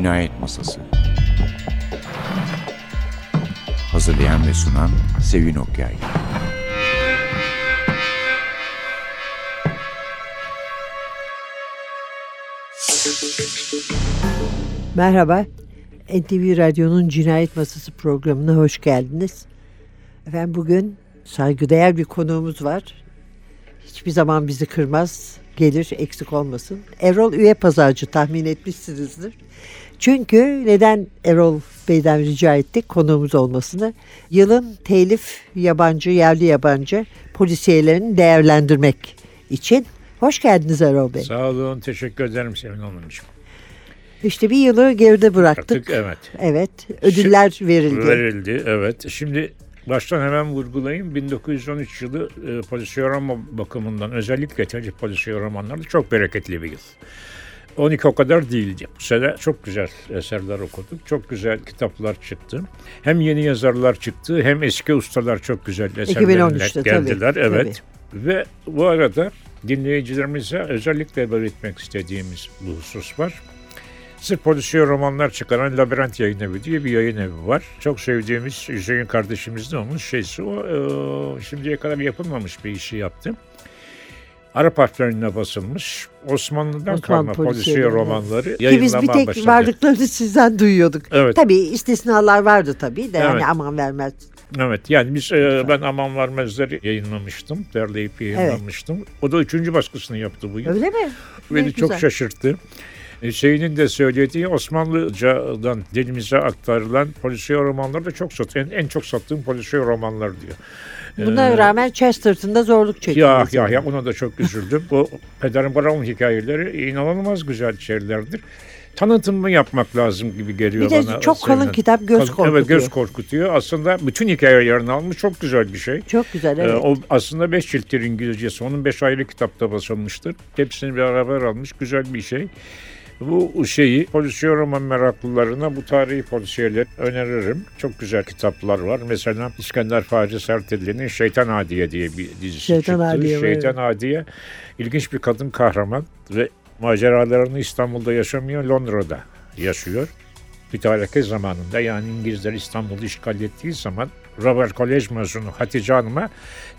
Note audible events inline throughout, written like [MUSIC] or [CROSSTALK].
Cinayet Masası Hazırlayan ve sunan Sevin Okyay Merhaba, NTV Radyo'nun Cinayet Masası programına hoş geldiniz. Efendim bugün saygıdeğer bir konuğumuz var. Hiçbir zaman bizi kırmaz, gelir eksik olmasın. Erol Üye Pazarcı tahmin etmişsinizdir. Çünkü neden Erol Bey'den rica ettik konuğumuz olmasını? Yılın telif yabancı, yerli yabancı polisiyelerini değerlendirmek için. Hoş geldiniz Erol Bey. Sağ olun, teşekkür ederim Sevin Hanımcığım. İşte bir yılı geride bıraktık. Artık evet. Evet, ödüller Şimdi, verildi. Verildi, evet. Şimdi baştan hemen vurgulayayım. 1913 yılı e, polisiye roman bakımından özellikle telif polisiye romanlarda çok bereketli bir yıl. 12 o kadar değildi. Bu sene çok güzel eserler okuduk. Çok güzel kitaplar çıktı. Hem yeni yazarlar çıktı hem eski ustalar çok güzel eserlerle 2013'te geldiler. tabii, evet. Ve bu arada dinleyicilerimize özellikle belirtmek istediğimiz bu husus var. Sırf polisiye romanlar çıkaran Labirent Yayın Evi diye bir yayın evi var. Çok sevdiğimiz Hüseyin kardeşimizin onun şeysi o. E, şimdiye kadar yapılmamış bir işi yaptı. Arap harflerine basılmış Osmanlı'dan Osmanlı kalma polisiye polisiye romanları Ki biz bir tek başladı. varlıklarını sizden duyuyorduk. Evet. Tabii istisnalar vardı tabii de yani Evet. aman vermez. Evet yani biz e, ben Aman Vermezleri yayınlamıştım. Derleyip yayınlamıştım. O da üçüncü baskısını yaptı bu yıl. Öyle mi? Beni Ne çok güzel. şaşırttı. Hüseyin'in de söylediği Osmanlıcadan dilimize aktarılan polisiye romanlar da çok sat. En, en çok sattığım polisiye romanlar diyor. Buna Ee, rağmen Chesterton'da zorluk çekiyor. Ya ya ya ona da çok üzüldüm. Bu Peder Brown hikayeleri inanılmaz güzel şeylerdir. Tanıtımını yapmak lazım gibi geliyor Bir de bana. çok kalın Senin- kitap göz Kalın- korkutuyor. Evet göz korkutuyor. Aslında bütün hikayelerini almış çok güzel bir şey. Çok güzel Ee, evet. o aslında beş cilttir İngilizcesi. Onun beş ayrı kitapta basılmıştır. Hepsini beraber almış. Güzel bir şey. Bu şeyi polisiye roman meraklılarına bu tarihi polisiyeleri öneririm. Çok güzel kitaplar var. Mesela İskender Faci Serteli'nin Şeytan Adiye diye bir dizisi Şeytan çıktı. Adiye, Şeytan Adiye ilginç bir kadın kahraman ve maceralarını İstanbul'da yaşamıyor, Londra'da yaşıyor. Mütareke zamanında yani İngilizler İstanbul'u işgal ettiği zaman Robert Kolej mezunu Hatice Hanım'a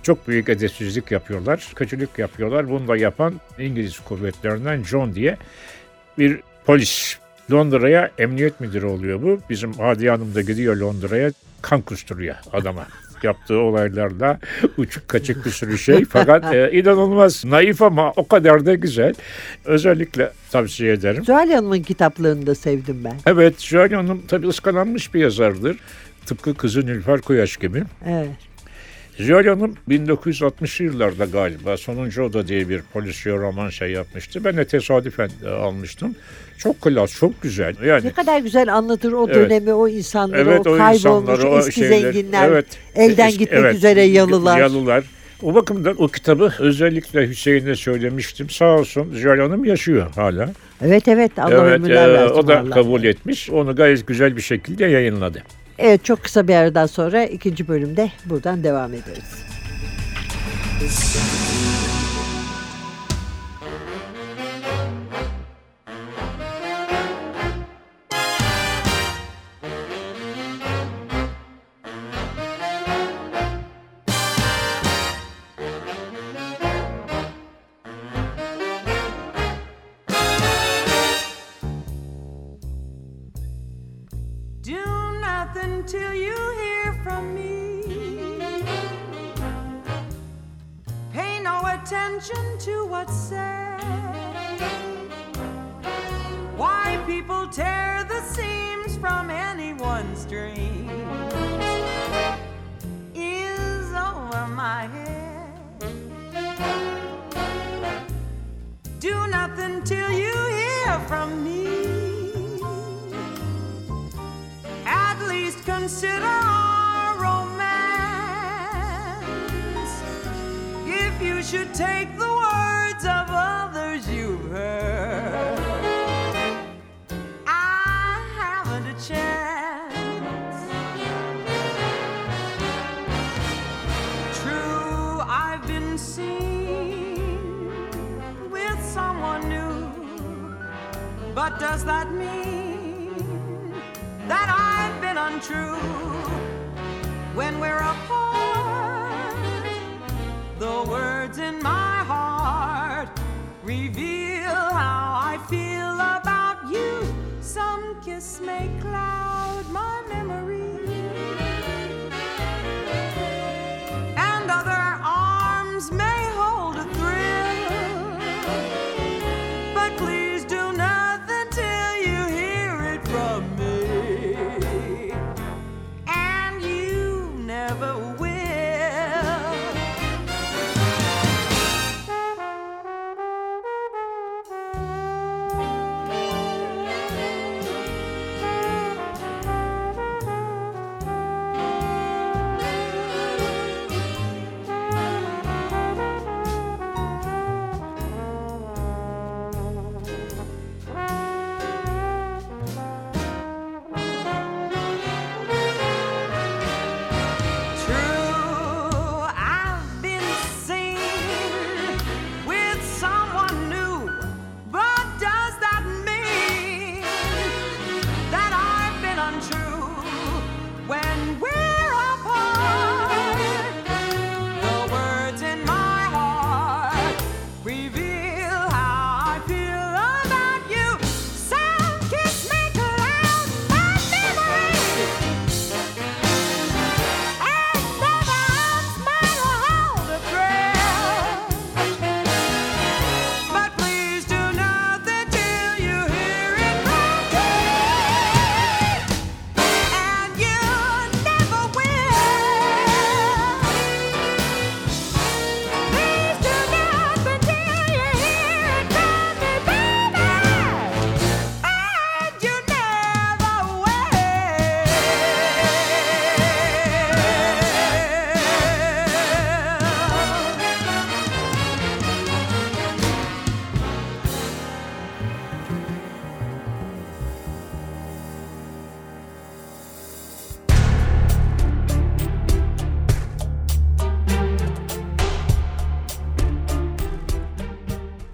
çok büyük edepsizlik yapıyorlar. Kötülük yapıyorlar. Bunu da yapan İngiliz kuvvetlerinden John diye bir polis. Londra'ya emniyet müdürü oluyor bu. Bizim Hadi Hanım da gidiyor Londra'ya kan kusturuyor adama. [LAUGHS] Yaptığı olaylarla uçuk kaçık bir sürü şey. [LAUGHS] Fakat e, inanılmaz naif ama o kadar da güzel. Özellikle tavsiye ederim. Zuhal Hanım'ın kitaplarını da sevdim ben. Evet, Şahane Hanım tabii ıskananmış bir yazardır. Tıpkı kızı Nilüfer Koyaş gibi. Evet. Ziyal Hanım 1960'lı yıllarda galiba Sonuncu Oda diye bir polisiye roman şey yapmıştı. Ben de tesadüfen e, almıştım. Çok klas, çok güzel. Yani Ne kadar güzel anlatır o Evet. dönemi, o insanları, evet o kaybolmuş insanları, o eski şeyler. zenginler, evet, elden eski- gitmek evet, üzere yalılar. Yalılar. O bakımdan o kitabı özellikle Hüseyin'e söylemiştim. Sağ olsun Ziyal Hanım yaşıyor hala. Evet evet Allah evet, ömürler e, o da kabul etmiş. Onu gayet güzel bir şekilde yayınladı. Evet çok kısa bir aradan sonra ikinci bölümde buradan devam ederiz. But does that mean that I've been untrue when we're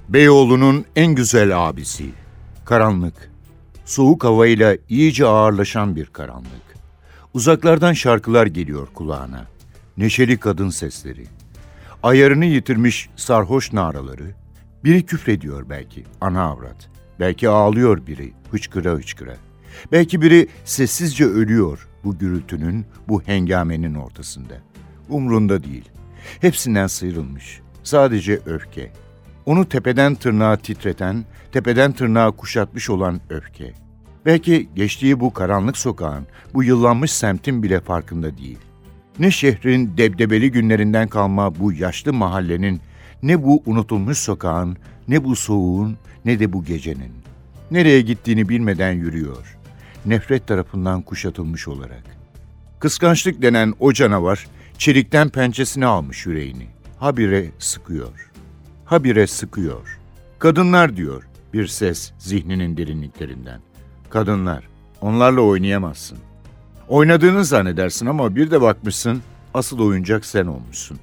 Beyoğlu'nun en güzel abisi. Karanlık. Soğuk havayla iyice ağırlaşan bir karanlık. Uzaklardan şarkılar geliyor kulağına. Neşeli kadın sesleri. Ayarını yitirmiş sarhoş naraları. Biri küfrediyor belki, ana avrat. Belki ağlıyor biri, hıçkıra hıçkıra. Belki biri sessizce ölüyor bu gürültünün, bu hengamenin ortasında. Umrunda değil. Hepsinden sıyrılmış. Sadece öfke. Onu tepeden tırnağa titreten, tepeden tırnağa kuşatmış olan öfke. Belki geçtiği bu karanlık sokağın, bu yıllanmış semtin bile farkında değil. Ne şehrin debdebeli günlerinden kalma bu yaşlı mahallenin, ne bu unutulmuş sokağın, ne bu soğuğun, ne de bu gecenin. Nereye gittiğini bilmeden yürüyor. Nefret tarafından kuşatılmış olarak. Kıskançlık denen o canavar, çelikten pençesini almış yüreğini. Habire sıkıyor. Habire sıkıyor. Kadınlar diyor bir ses zihninin derinliklerinden. Kadınlar, onlarla oynayamazsın. Oynadığını zannedersin ama bir de bakmışsın asıl oyuncak sen olmuşsun.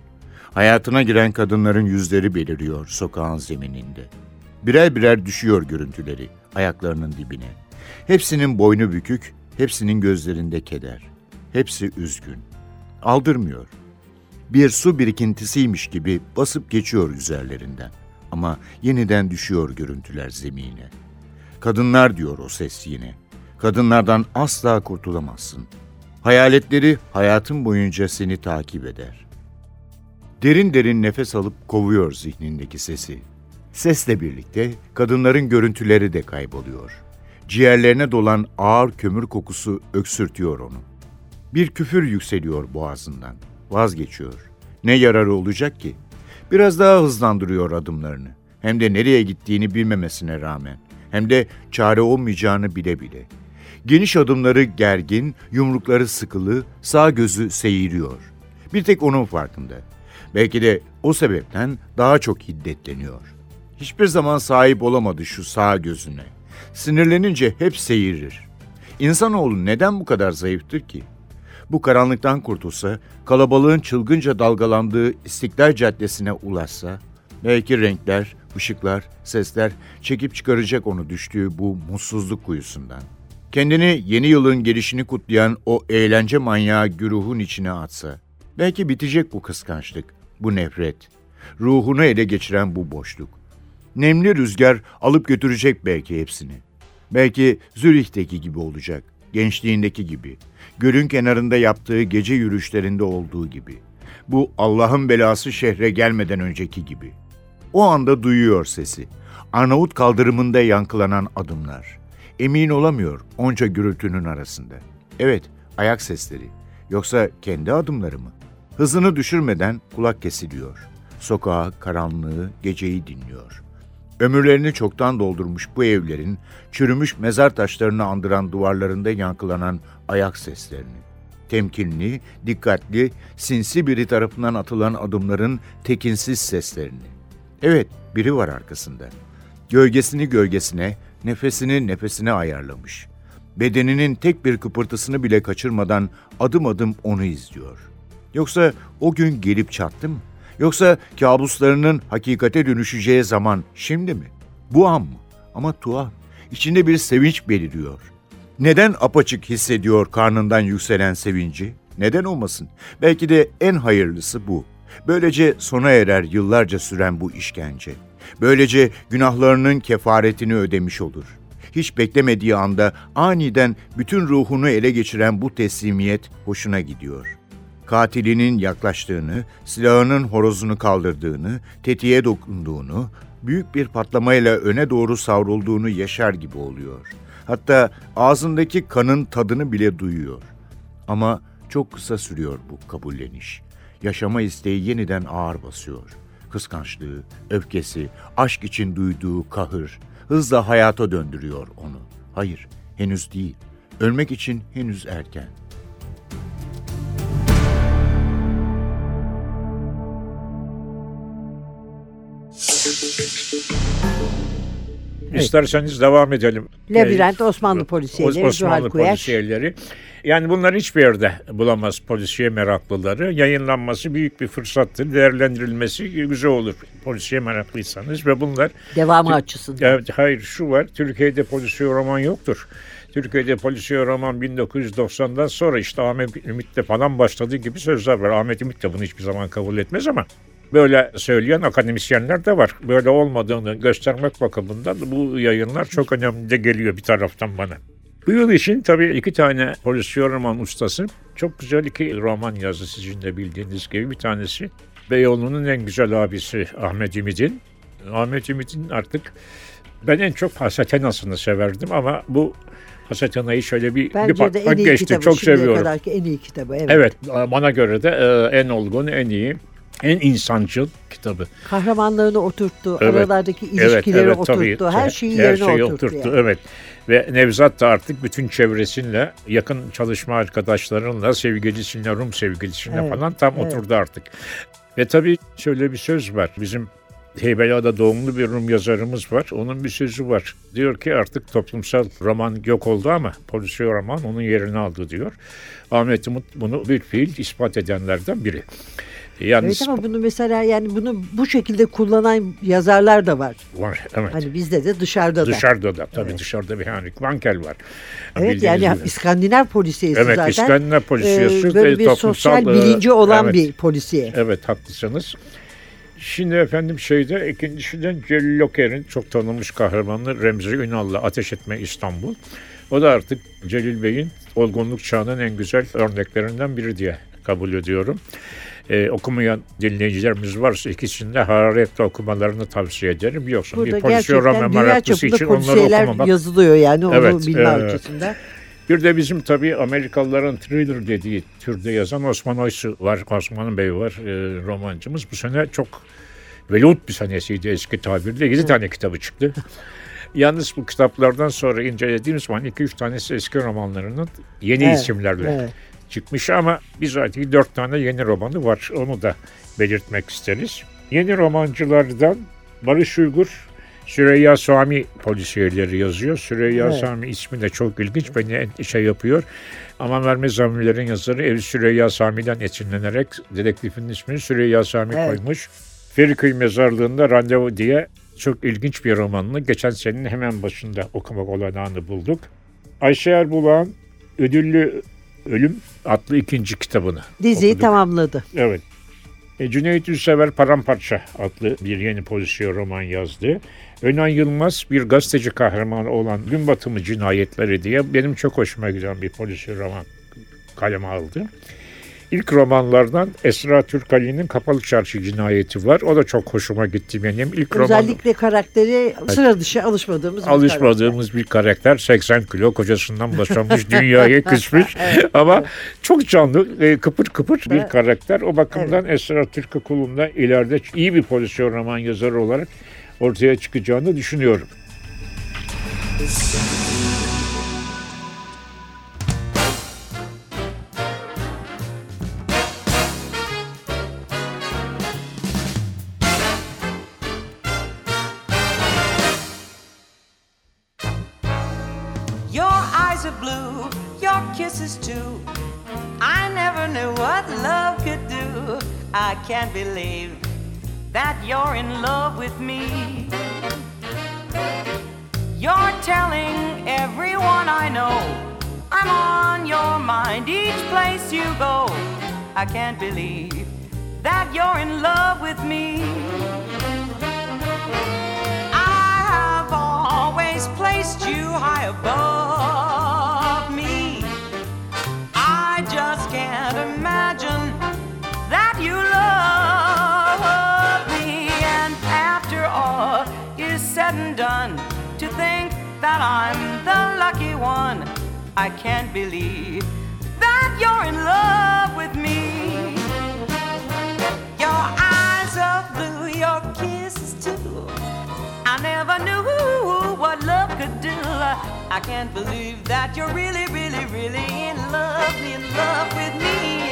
Hayatına giren kadınların yüzleri beliriyor sokağın zemininde. Birer birer düşüyor görüntüleri ayaklarının dibine. Hepsinin boynu bükük, hepsinin gözlerinde keder. Hepsi üzgün. Aldırmıyor. Bir su birikintisiymiş gibi basıp geçiyor üzerlerinden. Ama yeniden düşüyor görüntüler zemine. Kadınlar diyor o ses yine. Kadınlardan asla kurtulamazsın. Hayaletleri hayatın boyunca seni takip eder. Derin derin nefes alıp kovuyor zihnindeki sesi. Sesle birlikte kadınların görüntüleri de kayboluyor. Ciğerlerine dolan ağır kömür kokusu öksürtüyor onu. Bir küfür yükseliyor boğazından. Vazgeçiyor. Ne yararı olacak ki? Biraz daha hızlandırıyor adımlarını. Hem de nereye gittiğini bilmemesine rağmen. Hem de çare olmayacağını bile bile. Geniş adımları gergin, yumrukları sıkılı, sağ gözü seyiriyor. Bir tek onun farkında. Belki de o sebepten daha çok hiddetleniyor. Hiçbir zaman sahip olamadı şu sağ gözüne. Sinirlenince hep seyirir. İnsanoğlu neden bu kadar zayıftır ki? Bu karanlıktan kurtulsa, kalabalığın çılgınca dalgalandığı İstiklal Caddesi'ne ulaşsa, belki renkler, ışıklar, sesler çekip çıkaracak onu düştüğü bu mutsuzluk kuyusundan. Kendini yeni yılın gelişini kutlayan o eğlence manyağı güruhun içine atsa. Belki bitecek bu kıskançlık, bu nefret. Ruhunu ele geçiren bu boşluk. Nemli rüzgar alıp götürecek belki hepsini. Belki Zürih'teki gibi olacak, gençliğindeki gibi. Gölün kenarında yaptığı gece yürüyüşlerinde olduğu gibi. Bu Allah'ın belası şehre gelmeden önceki gibi. O anda duyuyor sesi. Arnavut kaldırımında yankılanan adımlar. Emin olamıyor onca gürültünün arasında. Evet, ayak sesleri. Yoksa kendi adımları mı? Hızını düşürmeden kulak kesiliyor. Sokağı, karanlığı, geceyi dinliyor. Ömürlerini çoktan doldurmuş bu evlerin çürümüş mezar taşlarını andıran duvarlarında yankılanan ayak seslerini. Temkinli, dikkatli, sinsi biri tarafından atılan adımların tekinsiz seslerini. Evet, biri var arkasında. Gölgesini gölgesine, nefesini nefesine ayarlamış. Bedeninin tek bir kıpırtısını bile kaçırmadan adım adım onu izliyor. Yoksa o gün gelip çattı mı? Yoksa kabuslarının hakikate dönüşeceği zaman şimdi mi? Bu an mı? Ama tuhaf. İçinde bir sevinç beliriyor. Neden apaçık hissediyor karnından yükselen sevinci? Neden olmasın? Belki de en hayırlısı bu. Böylece sona erer yıllarca süren bu işkence. Böylece günahlarının kefaretini ödemiş olur. Hiç beklemediği anda aniden bütün ruhunu ele geçiren bu teslimiyet hoşuna gidiyor. Katilinin yaklaştığını, silahının horozunu kaldırdığını, tetiğe dokunduğunu, büyük bir patlamayla öne doğru savrulduğunu yaşar gibi oluyor. Hatta ağzındaki kanın tadını bile duyuyor. Ama çok kısa sürüyor bu kabulleniş. Yaşama isteği yeniden ağır basıyor. Kıskançlığı, öfkesi, aşk için duyduğu kahır hızla hayata döndürüyor onu. Hayır, henüz değil. Ölmek için henüz erken. İsterseniz devam edelim. Labirent, Ee, Osmanlı polisiyeleri, Osmanlı polisiyeleri. Yani bunlar hiçbir yerde bulamaz polisiye meraklıları. Yayınlanması büyük bir fırsattır. Değerlendirilmesi güzel olur polisiye meraklıysanız ve bunlar Devamı açısından. Evet, hayır şu var. Türkiye'de polisiye roman yoktur. Türkiye'de polisiye roman 1990'dan sonra işte Ahmet Ümit'le falan başladığı gibi sözler var. Ahmet Ümit de bunu hiçbir zaman kabul etmez ama böyle söyleyen akademisyenler de var. Böyle olmadığını göstermek bakımından bu yayınlar çok önemli de geliyor bir taraftan bana. Bu yıl için tabii iki tane polisiye roman ustası çok güzel iki roman yazdı sizin de bildiğiniz gibi. Bir tanesi Beyoğlu'nun en güzel abisi Ahmet Ümit'in. Ahmet Ümit'in artık ben en çok Hasatenas'ını severdim ama bu Hasatena'yı şöyle bir, bir Bence bak, de en iyi geçti. kitabı. Çok seviyorum. kadarki en iyi kitabı. Evet. Evet bana göre de e, en olgun, en iyi, en insancıl kitabı. Kahramanlarını oturttu. Evet. Aralardaki ilişkileri oturttu. tabii. her şeyi Her yerine şeyi oturttu. yani. Evet. Ve Nevzat da artık bütün çevresinle, yakın çalışma arkadaşlarınla, sevgilisiyle, Rum sevgilisiyle Evet, falan tam evet. oturdu artık. Ve tabii şöyle bir söz var. Bizim Heybeliada doğumlu bir Rum yazarımız var. Onun bir sözü var. Diyor ki artık toplumsal roman yok oldu ama polisiye roman onun yerini aldı diyor. Ahmet Umut bunu bir fiil ispat edenlerden biri. Yalnız Evet ama bunu mesela yani bunu bu şekilde kullanan yazarlar da var. var. Evet. Hani bizde de dışarıda da. Dışarıda da tabii Evet. dışarıda bir Henrik Wankel var. Evet Bildiğiniz yani gibi. İskandinav polisiyesi Evet zaten. İskandinav polisiyesi. e, böyle bir toplumsal, sosyal e, bilinci olan evet, bir polisiye. Evet haklısınız. Şimdi efendim şeyde ikincisinden Celil Loker'in çok tanınmış kahramanı Remzi Ünal'la Ateş Etme İstanbul. O da artık Celil Bey'in olgunluk çağının en güzel örneklerinden biri diye kabul ediyorum. Ee, okumayan dinleyicilerimiz varsa ikisini de hararetle okumalarını tavsiye ederim. Yoksa Burada bir polisiye roman meraklısı için onları okumamak yazılıyor yani onu Evet, bilme e, açısından. Bir de bizim tabii Amerikalıların thriller dediği türde yazan Osman Oysu var. Osman Bey var e, romancımız. Bu sene çok velut bir senesiydi eski tabirle. 7 tane kitabı çıktı. Yalnız bu kitaplardan sonra incelediğimiz zaman 2-3 tanesi eski romanlarının yeni Evet, isimlerle evet. çıkmış ama bizatihi 4 tane yeni romanı var. Onu da belirtmek isteriz. Yeni romancılardan Barış Uygur Süreyya Sami polisiyeleri yazıyor. Süreyya Evet. Sami ismi de çok ilginç. Beni en- şey yapıyor. Ama Verme Zamilerin yazarı Ev Süreyya Sami'den esinlenerek dedektifin ismini Süreyya Sami Evet. koymuş. Feriköy Mezarlığı'nda Randevu diye çok ilginç bir romanını geçen senenin hemen başında okumak olanağını bulduk. Ayşe Erbulak'ın ödüllü Ölüm adlı ikinci kitabını Diziyi okuduk. tamamladı. Evet. E, Cüneyt Ülsever Paramparça adlı bir yeni pozisyon roman yazdı. Önan Yılmaz bir gazeteci kahramanı olan Gün Batımı Cinayetleri diye benim çok hoşuma giden bir pozisyon roman kaleme aldı. İlk romanlardan Esra Türkali'nin Kapalı Çarşı Cinayeti var. O da çok hoşuma gitti benim. İlk roman Özellikle karakteri sıra dışı alışmadığımız bir alışmadığımız bir karakter 80 kilo kocasından boşanmış [LAUGHS] dünyaya küsmüş ama çok canlı kıpır kıpır bir Evet. karakter o bakımdan Esra Türk Okulu'nda ileride iyi bir pozisyon roman yazarı olarak ortaya çıkacağını düşünüyorum. Your I can't believe that you're in love with me. I have always placed you high above me. I just can't imagine that you love me. And after all is said and done, to think that I'm the lucky one, I can't believe that you're in love with me. I can't believe that you're really, really, really in love, in love with me.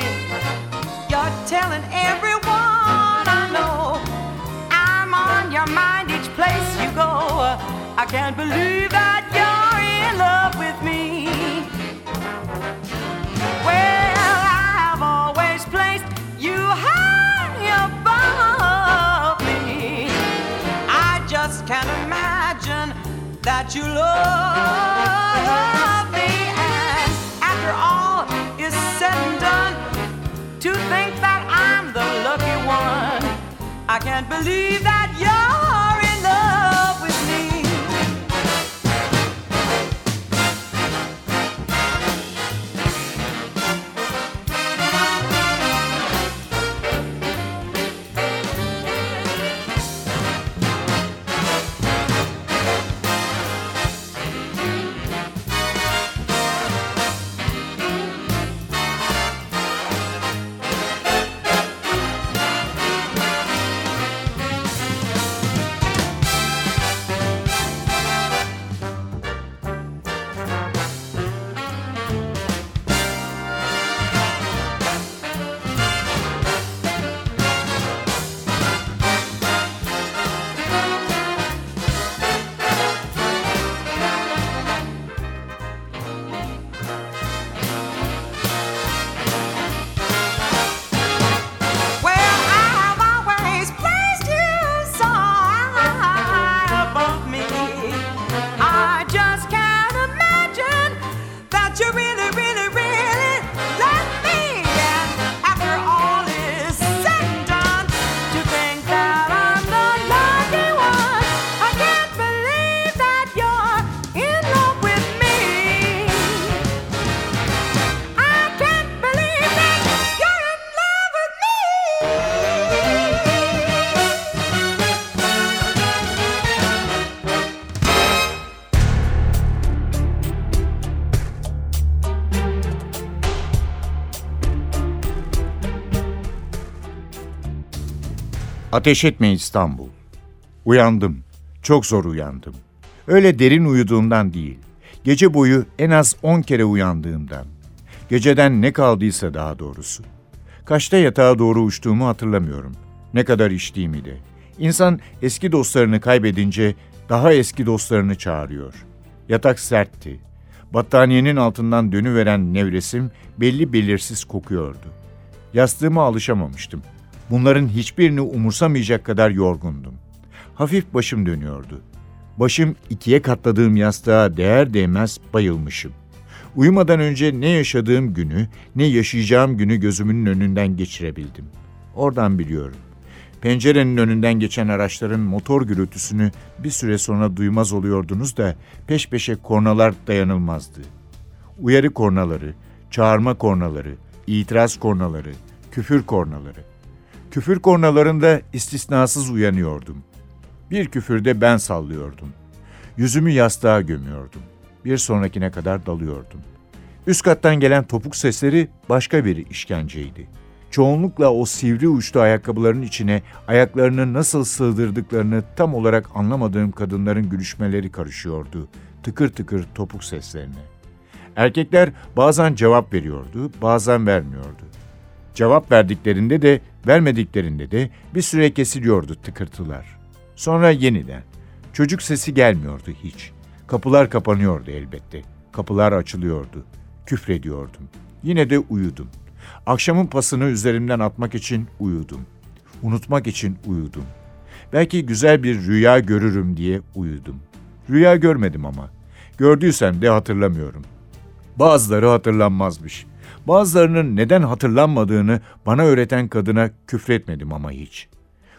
You're telling everyone I know I'm on your mind each place you go. I can't believe that you're in love with me. Well, that you love me. And after all is said and done, to think that I'm the lucky one, I can't believe that Ateş etme İstanbul. Uyandım. Çok zor uyandım. Öyle derin uyuduğumdan değil. Gece boyu en az 10 kere uyandığımdan. Geceden ne kaldıysa daha doğrusu. Kaçta yatağa doğru uçtuğumu hatırlamıyorum. Ne kadar içtiğimi de. İnsan eski dostlarını kaybedince daha eski dostlarını çağırıyor. Yatak sertti. Battaniyenin altından dönüveren nevresim belli belirsiz kokuyordu. Yastığıma alışamamıştım. Bunların hiçbirini umursamayacak kadar yorgundum. Hafif başım dönüyordu. Başım ikiye katladığım yastığa değer değmez bayılmışım. Uyumadan önce ne yaşadığım günü, ne yaşayacağım günü gözümün önünden geçirebildim. Oradan biliyorum. Pencerenin önünden geçen araçların motor gürültüsünü bir süre sonra duymaz oluyordunuz da peş peşe kornalar dayanılmazdı. Uyarı kornaları, çağırma kornaları, itiraz kornaları, küfür kornaları. Küfür kornalarında istisnasız uyanıyordum. Bir küfürde ben sallıyordum. Yüzümü yastığa gömüyordum. Bir sonrakine kadar dalıyordum. Üst kattan gelen topuk sesleri başka bir işkenceydi. Çoğunlukla o sivri uçlu ayakkabıların içine ayaklarını nasıl sığdırdıklarını tam olarak anlamadığım kadınların gülüşmeleri karışıyordu. Tıkır tıkır topuk seslerine. Erkekler bazen cevap veriyordu, bazen vermiyordu. Cevap verdiklerinde de vermediklerinde de bir süre kesiliyordu tıkırtılar. Sonra yeniden. Çocuk sesi gelmiyordu hiç. Kapılar kapanıyordu elbette. Kapılar açılıyordu. Küfrediyordum. Yine de uyudum. Akşamın pasını üzerimden atmak için uyudum. Unutmak için uyudum. Belki güzel bir rüya görürüm diye uyudum. Rüya görmedim ama. Gördüysem de hatırlamıyorum. Bazıları hatırlanmazmış. Bazılarının neden hatırlanmadığını bana öğreten kadına küfretmedim ama hiç.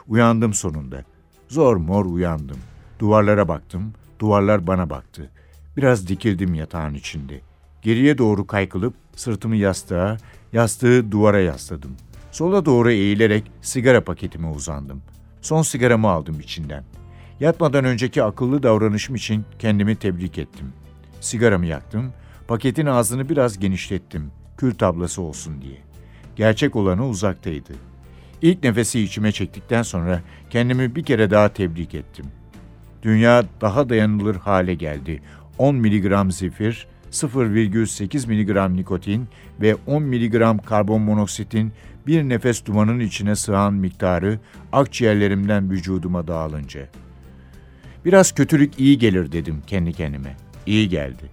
Uyandım sonunda. Zor mor uyandım. Duvarlara baktım, duvarlar bana baktı. Biraz dikildim yatağın içinde. Geriye doğru kaykılıp sırtımı yastığa, yastığı duvara yasladım. Sola doğru eğilerek sigara paketime uzandım. Son sigaramı aldım içinden. Yatmadan önceki akıllı davranışım için kendimi tebrik ettim. Sigaramı yaktım, paketin ağzını biraz genişlettim, kül tablası olsun diye. Gerçek olanı uzaktaydı. İlk nefesi içime çektikten sonra kendimi bir kere daha tebrik ettim. Dünya daha dayanılır hale geldi. 10 miligram zifir, 0,8 miligram nikotin ve 10 miligram karbon monoksitin bir nefes dumanın içine sığan miktarı akciğerlerimden vücuduma dağılınca. Biraz kötülük iyi gelir dedim kendi kendime. İyi geldi.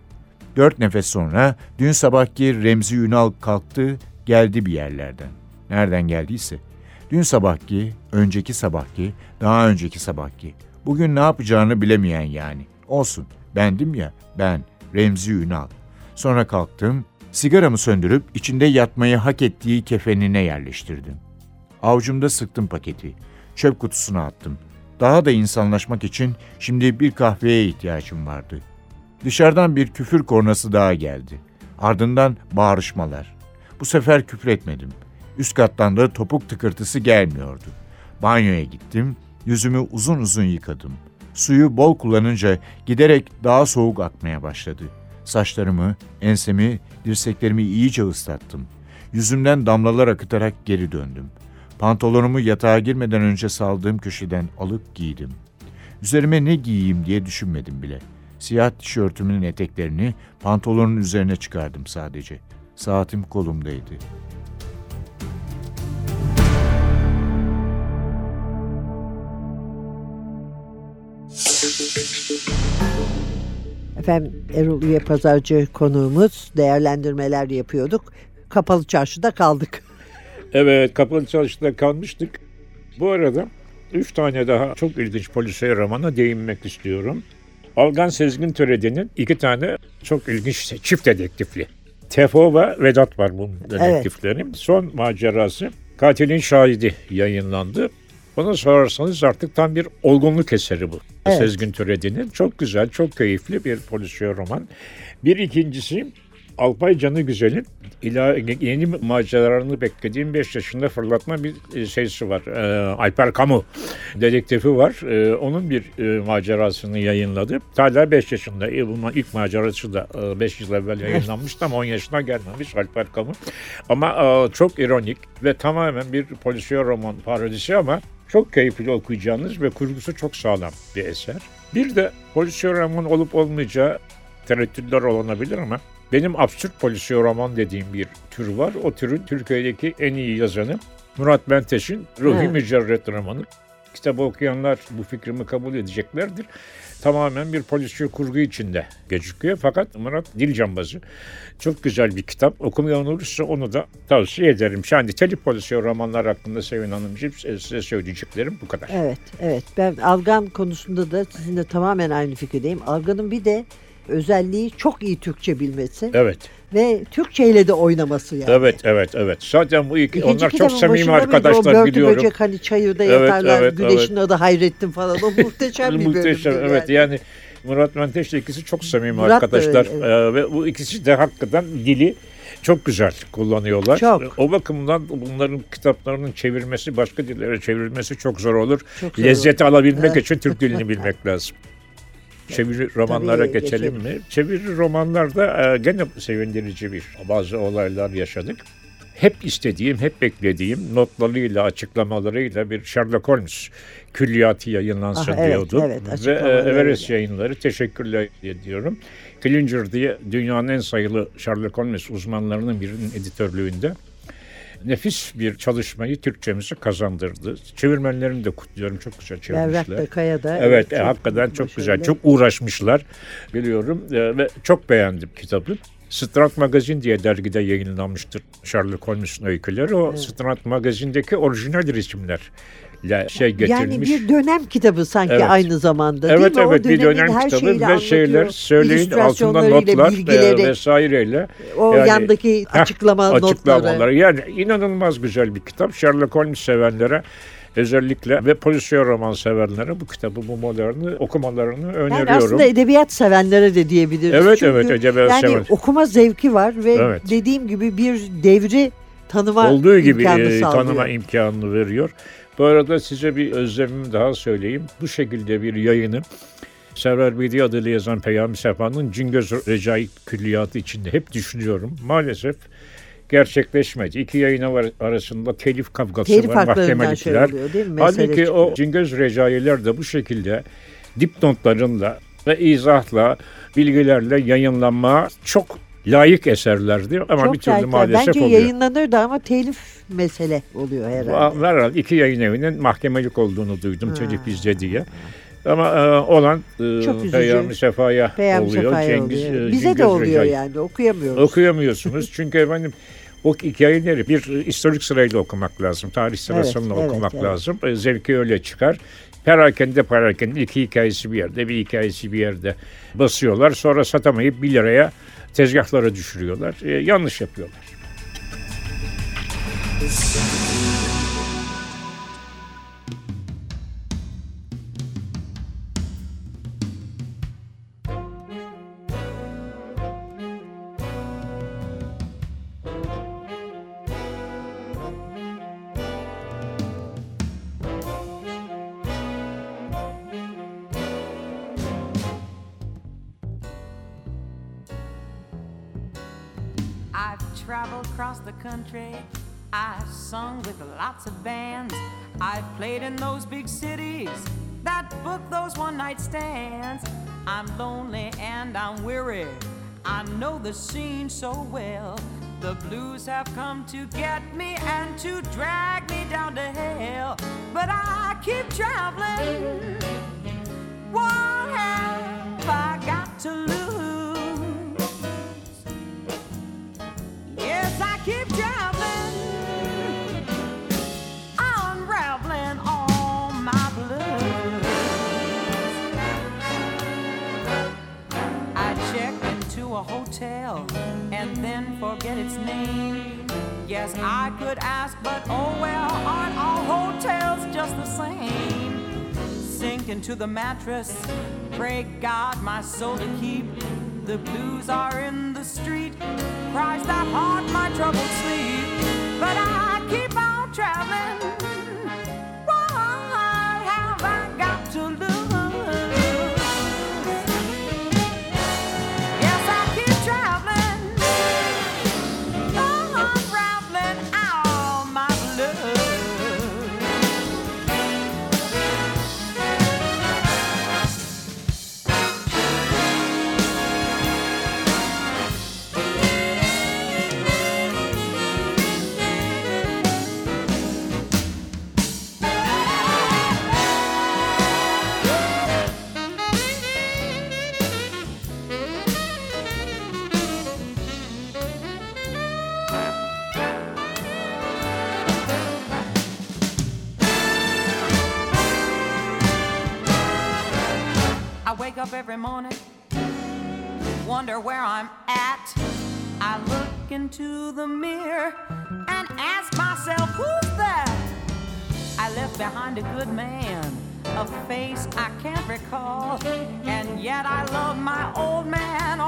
Dört nefes sonra dün sabahki Remzi Ünal kalktı, geldi bir yerlerden. Nereden geldiyse. Dün sabahki, önceki sabahki, daha önceki sabahki. Bugün ne yapacağını bilemeyen yani. Olsun. Bendim ya, ben Remzi Ünal. Sonra kalktım, sigaramı söndürüp içinde yatmayı hak ettiği kefenine yerleştirdim. Avucumda sıktım paketi. Çöp kutusuna attım. Daha da insanlaşmak için şimdi bir kahveye ihtiyacım vardı. Dışarıdan bir küfür kornası daha geldi. Ardından bağırışmalar. Bu sefer küfretmedim. Üst kattan da topuk tıkırtısı gelmiyordu. Banyoya gittim, yüzümü uzun uzun yıkadım. Suyu bol kullanınca giderek daha soğuk akmaya başladı. Saçlarımı, ensemi, dirseklerimi iyice ıslattım. Yüzümden damlalar akıtarak geri döndüm. Pantolonumu yatağa girmeden önce saldığım köşeden alıp giydim. Üzerime ne giyeyim diye düşünmedim bile. Siyah tişörtümün eteklerini pantolonun üzerine çıkardım sadece. Saatim kolumdaydı. Efendim Erol Üye Pazarcı konuğumuz değerlendirmeler yapıyorduk. Kapalı çarşıda kaldık. [LAUGHS] Evet, kapalı çarşıda kalmıştık. Bu arada üç tane daha çok ilginç polisiye romana değinmek istiyorum. Algan Sezgin Töredi'nin iki tane çok ilginç çift dedektifli. Tefo ve Vedat var bu dedektiflerin. Son macerası Katilin Şahidi yayınlandı. Bana sorarsanız artık tam bir olgunluk eseri bu. Evet. Sezgin Töredi'nin çok güzel, çok keyifli bir polisiye roman. Bir ikincisi Alpay Canı Güzel'in ila- yeni maceralarını beklediğim 5 yaşında fırlatma bir e, şeysi var. Ee, Alper Kamu dedektifi var. Ee, onun bir e, macerasını yayınladı. Hala 5 yaşında. E, bunun ilk macerası da 5 yıl evvel yayınlanmıştı ama 10 yaşına gelmemiş Alper Kamu. Ama e, çok ironik ve tamamen bir polisiye roman parodisi ama çok keyifli okuyacağınız ve kurgusu çok sağlam bir eser. Bir de polisiye roman olup olmayacağı tereddütler olabilir ama benim absürt polisiye roman dediğim bir tür var. O türün Türkiye'deki en iyi yazanı Murat Benteş'in Ruhi Evet. Mücerret romanı. Kitabı okuyanlar bu fikrimi kabul edeceklerdir. Tamamen bir polisiye kurgu içinde gözüküyor. Fakat Murat dil cambazı. Çok güzel bir kitap. Okumayan olursa onu da tavsiye ederim. Şimdi telif polisiye romanlar hakkında Sevin Hanımcığım size söyleyeceklerim bu kadar. Evet, evet. Ben Algan konusunda da sizinle tamamen aynı fikirdeyim. Algan'ın bir de özelliği çok iyi Türkçe bilmesi Evet. ve Türkçe ile de oynaması yani. Evet, evet, evet. Zaten bu iki, İkinci onlar çok samimi başında mıydı? arkadaşlar o biliyorum. böcek hani çayırda Evet, yatarlar. evet, Güneşin adı Hayrettin falan. O muhteşem [LAUGHS] bir Muhteşem, bölümdü evet. yani. Yani Murat Menteş'le ikisi çok samimi Murat da arkadaşlar. öyle, Ee, ve bu ikisi de hakikaten dili çok güzel kullanıyorlar. Çok. O bakımdan bunların kitaplarının çevirmesi, başka dillere çevrilmesi çok zor olur. Çok zor Lezzeti alabilmek için Türk dilini bilmek [LAUGHS] lazım. Çeviri romanlara Tabii, geçelim geçelim. mi? Çeviri romanlarda e, gene sevindirici bir bazı olaylar yaşadık. Hep istediğim, hep beklediğim notlarıyla, açıklamalarıyla bir Sherlock Holmes külliyatı yayınlansın Ah, evet, diyordum. evet, Ve e. Everest yayınları teşekkürler ediyorum. Killinger diye dünyanın en sayılı Sherlock Holmes uzmanlarının birinin editörlüğünde nefis bir çalışmayı Türkçemize kazandırdı. Çevirmenlerini de kutluyorum. Çok güzel Berrak çevirmişler. da Kaya'da. Evet, e, hakikaten çok güzel. Çok uğraşmışlar biliyorum e, ve çok beğendim kitabı. Strand Magazine diye dergide yayınlanmıştır Sherlock Holmes'un öyküleri. O Strand Magazine'deki orijinal şey getirilmiş. Yani bir dönem kitabı sanki Evet. aynı zamanda değil Evet mi? O evet bir dönem her kitabı ve şeyler söyleyin altında notlar e, bilgileri, vesaireyle. o yani- yandaki Heh, açıklama açıklamaları. notları. Yani inanılmaz güzel bir kitap. Sherlock Holmes sevenlere özellikle ve polisiye roman sevenlere bu kitabı, bu moderni okumalarını Yani öneriyorum. aslında edebiyat sevenlere de diyebiliriz. Evet, Çünkü evet, edebiyat yani sever. okuma zevki var ve Evet. dediğim gibi bir devri tanıma Olduğu gibi imkanı e, tanıma imkanını veriyor. Bu arada size bir özlemimi daha söyleyeyim. Bu şekilde bir yayını Server Bedi adıyla yazan Peyami Sefa'nın Cingöz Recai Külliyatı içinde hep düşünüyorum. Maalesef gerçekleşmedi. İki yayına var arasında telif kavgası Telif var, mahkemelikler. Halbuki çıkıyor. o Cingöz Recai'ler de bu şekilde dipnotlarınla ve izahla, bilgilerle yayınlanmaya çok layık eserlerdi ama Çok bir türlü layıklar. maalesef Bence oluyor. yayınlanırdı ama telif mesele oluyor herhalde. Herhalde iki yayın evinin mahkemelik olduğunu duydum Ha. telif izle diye. Ama e, olan e. Peyami Sefa'ya Peyami oluyor. Sefa'ya Cengiz, oluyor. e, Bize Cingöz de oluyor Recai. yani okuyamıyoruz. Okuyamıyorsunuz [LAUGHS] çünkü efendim o hikayeleri bir historik sırayla okumak lazım. Tarih sırasıyla evet, okumak evet. lazım. E, Zevki öyle çıkar. Perakende perakende iki hikayesi bir yerde bir hikayesi bir yerde basıyorlar. Sonra satamayıp bir liraya tezgahlara düşürüyorlar. E, yanlış yapıyorlar. Traveled across the country. I've sung with lots of bands. I've played in those big cities that book those one night stands. I'm lonely and I'm weary. I know the scene so well. The blues have come to get me and to drag me down to hell. But I keep traveling. What hotel and then forget its name. Yes, I could ask, but oh well, aren't all hotels just the same? Sink into the mattress, pray God my soul to keep. The blues are in the street, cries that heart my troubled sleep. But I keep on traveling. A good man, a face I can't recall. And yet I love my old man,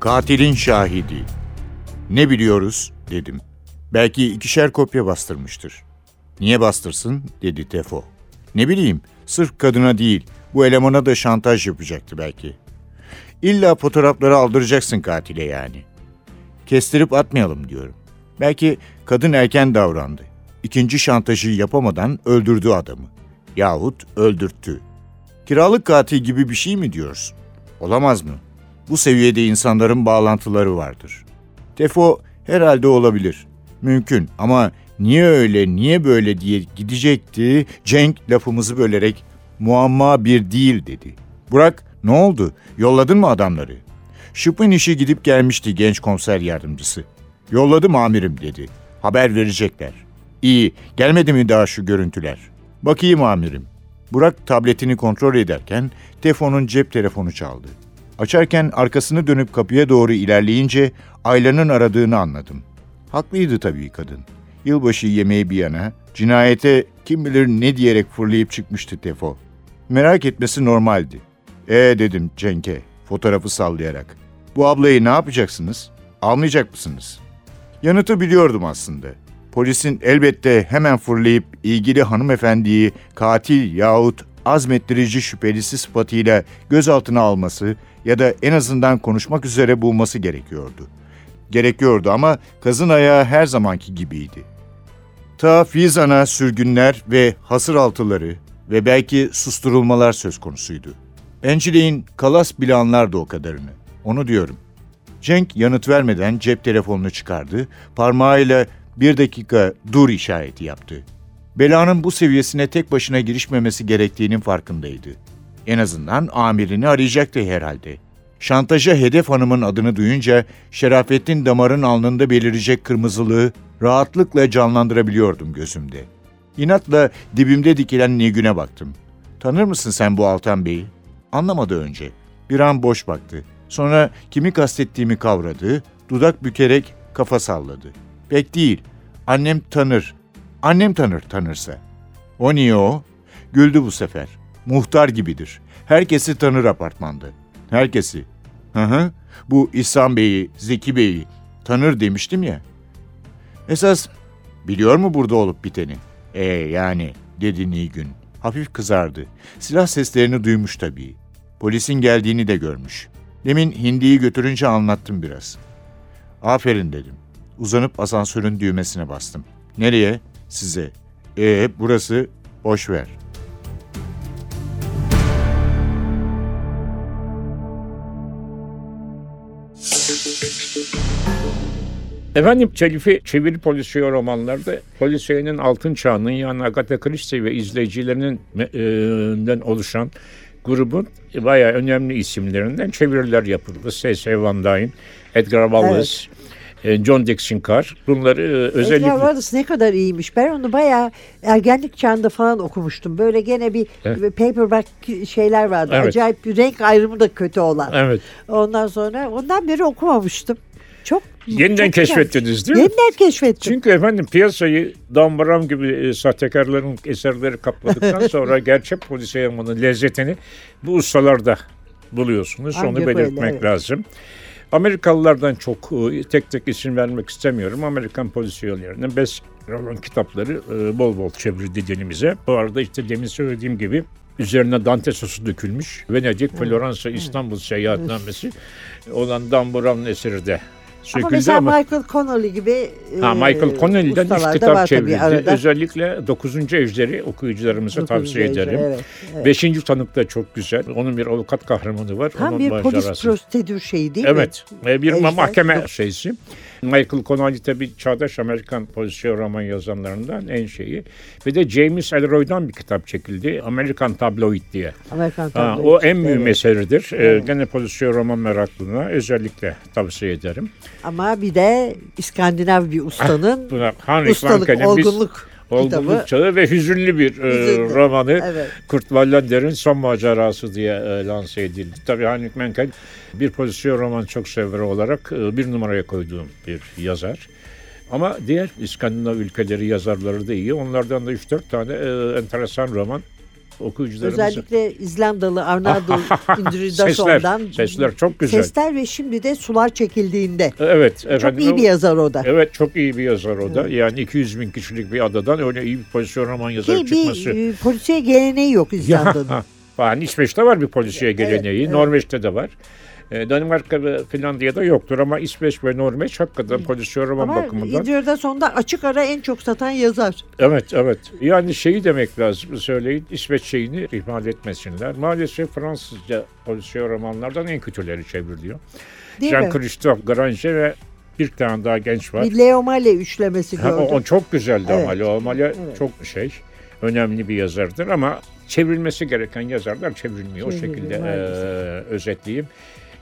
Katilin şahidi. Ne biliyoruz dedim. Belki ikişer kopya bastırmıştır. Niye bastırsın dedi Tefo. Ne bileyim sırf kadına değil bu elemana da şantaj yapacaktı belki. İlla fotoğrafları aldıracaksın katile yani. Kestirip atmayalım diyorum. Belki kadın erken davrandı. İkinci şantajı yapamadan öldürdü adamı. Yahut öldürttü. Kiralık katil gibi bir şey mi diyorsun? Olamaz mı? Bu seviyede insanların bağlantıları vardır. Tefo herhalde olabilir. Mümkün ama niye öyle, niye böyle diye gidecekti. Cenk lafımızı bölerek muamma bir değil dedi. Burak ne oldu? Yolladın mı adamları? Şıpın işi gidip gelmişti genç komiser yardımcısı. Yolladım amirim dedi. Haber verecekler. İyi, gelmedi mi daha şu görüntüler? Bakayım amirim. Burak tabletini kontrol ederken Tefo'nun cep telefonu çaldı. Açarken arkasını dönüp kapıya doğru ilerleyince Ayla'nın aradığını anladım. Haklıydı tabii kadın. Yılbaşı yemeği bir yana, cinayete kim bilir ne diyerek fırlayıp çıkmıştı Tefo. Merak etmesi normaldi. E dedim Cenk'e, fotoğrafı sallayarak. Bu ablayı ne yapacaksınız? Almayacak mısınız? Yanıtı biliyordum aslında. Polisin elbette hemen fırlayıp ilgili hanımefendiyi katil yahut azmettirici şüphelisi sıfatıyla gözaltına alması ya da en azından konuşmak üzere bulması gerekiyordu. Gerekiyordu ama kazın ayağı her zamanki gibiydi. Ta Fizan'a sürgünler ve hasır altıları ve belki susturulmalar söz konusuydu. Angeline'in kalas bile anlardı o kadarını. Onu diyorum. Cenk yanıt vermeden cep telefonunu çıkardı, parmağıyla bir dakika dur işareti yaptı. Belanın bu seviyesine tek başına girişmemesi gerektiğinin farkındaydı. En azından amirini arayacaktı herhalde. Şantaja hedef hanımın adını duyunca Şerafettin damarın alnında belirecek kırmızılığı rahatlıkla canlandırabiliyordum gözümde. İnatla dibimde dikilen Nilgün'e baktım. Tanır mısın sen bu Altan Bey'i? Anlamadı önce. Bir an boş baktı. Sonra kimi kastettiğimi kavradı, dudak bükerek kafa salladı. Pek değil. Annem tanır. Annem tanır tanırsa. O niye o? Güldü bu sefer. Muhtar gibidir. Herkesi tanır apartmanda. Herkesi. Hı hı. Bu İhsan Bey'i, Zeki Bey'i tanır demiştim ya. Esas biliyor mu burada olup biteni? E yani dedi Nilgün. Hafif kızardı. Silah seslerini duymuş tabii. Polisin geldiğini de görmüş. Demin hindiyi götürünce anlattım biraz. Aferin dedim. Uzanıp asansörün düğmesine bastım. Nereye? Size. E burası boş ver. Efendim Çelifi çeviri polisiye romanlarda polisiyenin altın çağının yani Agatha Christie ve izleyicilerinin e, oluşan grubun bayağı önemli isimlerinden çeviriler yapıldı. S.S. Van Dyne, Edgar Wallace, e, John Dixon Carr. Bunları e, özellikle... Edgar Wallace ne kadar iyiymiş. Ben onu bayağı ergenlik çağında falan okumuştum. Böyle gene bir Evet. paperback şeyler vardı. Evet. Acayip bir renk ayrımı da kötü olan. Evet. Ondan sonra ondan beri okumamıştım. Çok Yeniden çok keşfettiniz değil mi? Yeniden keşfettim. Çünkü efendim piyasayı dambaram gibi e, sahtekarların eserleri kapladıktan [LAUGHS] sonra gerçek polisiye yapmanın lezzetini bu ustalarda buluyorsunuz. Ancak Onu belirtmek öyle, evet. lazım. Amerikalılardan çok e, tek tek isim vermek istemiyorum. Amerikan polisiyelerinin best olan kitapları e, bol bol çevrildi dilimize. Bu arada işte demin söylediğim gibi üzerine Dante sosu dökülmüş. Venedik, Floransa, İstanbul seyahatnamesi olan Dan Brown'un eseri de Ama söküldü mesela ama... Michael Connolly gibi Ha, e, Michael Connelly'den üç kitap çevrildi. arada. Özellikle 9. Ejderi okuyucularımıza Dokuzuncu tavsiye Ejder, ederim. Evet, evet. Beşinci Tanık da çok güzel. Onun bir avukat kahramanı var. Tam Onun bir polis prosedür şeyi değil mi? Evet. e, Bir Ejder. mahkeme Yok. şeysi. Michael Connelly tabii çağdaş Amerikan polisiye roman yazanlarından en şeyi. Bir de James Ellroy'dan bir kitap çekildi. Amerikan Tabloid diye. Amerikan Ha, tabloyu o en mühim evet. eseridir. Ee, Evet. gene polisiye roman meraklına özellikle tavsiye ederim. Ama bir de İskandinav bir ustanın Buna Henrik ustalık, Lanken'in biz olgunluk çağı ve hüzünlü bir e, Hüzünlü, romanı. Evet. Kurt Wallender'in son macerası diye e, lanse edildi. Tabii Heinrich Menkel bir pozisyon roman çok severi olarak e, bir numaraya koyduğum bir yazar. Ama diğer İskandinav ülkeleri yazarları da iyi. Onlardan da 3-4 tane e, enteresan roman okuyucularımıza. Özellikle İzlandalı Arnaldo [LAUGHS] sesler, Indridason'dan sesler çok güzel. Sesler ve şimdi de sular çekildiğinde. Evet Çok efendim. iyi bir yazar o da. Evet çok iyi bir yazar o da. Yani 200 bin kişilik bir adadan öyle iyi bir pozisyon roman yazarı Ki çıkması. bir e, polisiye geleneği yok [LAUGHS] İzlanda'nın. Yani İsveç'te var bir polisiye geleneği. evet. Norveç'te de var. E, Danimarka ve Finlandiya'da yoktur ama İsveç ve Norveç hakikaten polisiye roman Ama bakımından. Indridason'da açık ara en çok satan yazar. Evet evet. Yani şeyi demek lazım söyleyin İsveç şeyini ihmal etmesinler. Maalesef Fransızca polisiye romanlardan en kötüleri çevriliyor. Değil mi? Jean-Christophe Granger ve bir tane daha genç var. Bir Leo Malle üçlemesi Ha, gördüm. o, o çok güzeldi Evet. ama Leo Malle Evet. çok şey önemli bir yazardır ama çevrilmesi gereken yazarlar çevrilmiyor. O Çevrilmiyor, şekilde maalesef. eee, özetleyeyim.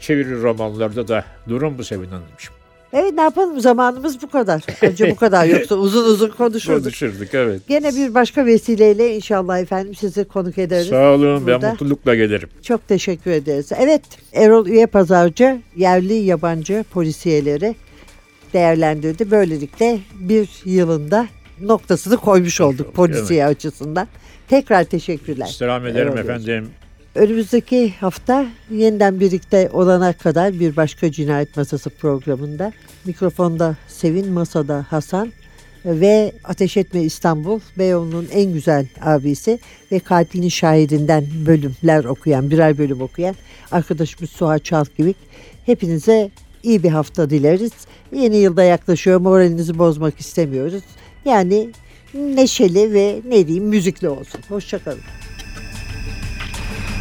Çeviri romanlarda da durum bu Sevin Hanımcığım. Evet ne yapalım zamanımız bu kadar. Önce bu kadar [LAUGHS] yoksa uzun uzun konuşurduk. Konuşurduk evet. Gene bir başka vesileyle inşallah efendim sizi konuk ederiz. Sağ olun ben Burada. mutlulukla gelirim. Çok teşekkür ederiz. Evet Erol Üye Pazarcı yerli yabancı polisiyeleri değerlendirdi. Böylelikle bir yılında noktasını koymuş olduk olduk, polisiye açısından. Tekrar teşekkürler. Selam ederim Erol efendim. Önümüzdeki hafta yeniden birlikte olana kadar bir başka cinayet masası programında mikrofonda Sevin, masada Hasan ve Ateş Etme İstanbul Beyoğlu'nun en güzel abisi ve katilin şahidinden bölümler okuyan, birer bölüm okuyan arkadaşımız Suha Çalkivik. Hepinize iyi bir hafta dileriz. Yeni yılda yaklaşıyor, moralinizi bozmak istemiyoruz. Yani neşeli ve ne diyeyim müzikli olsun. Hoşçakalın.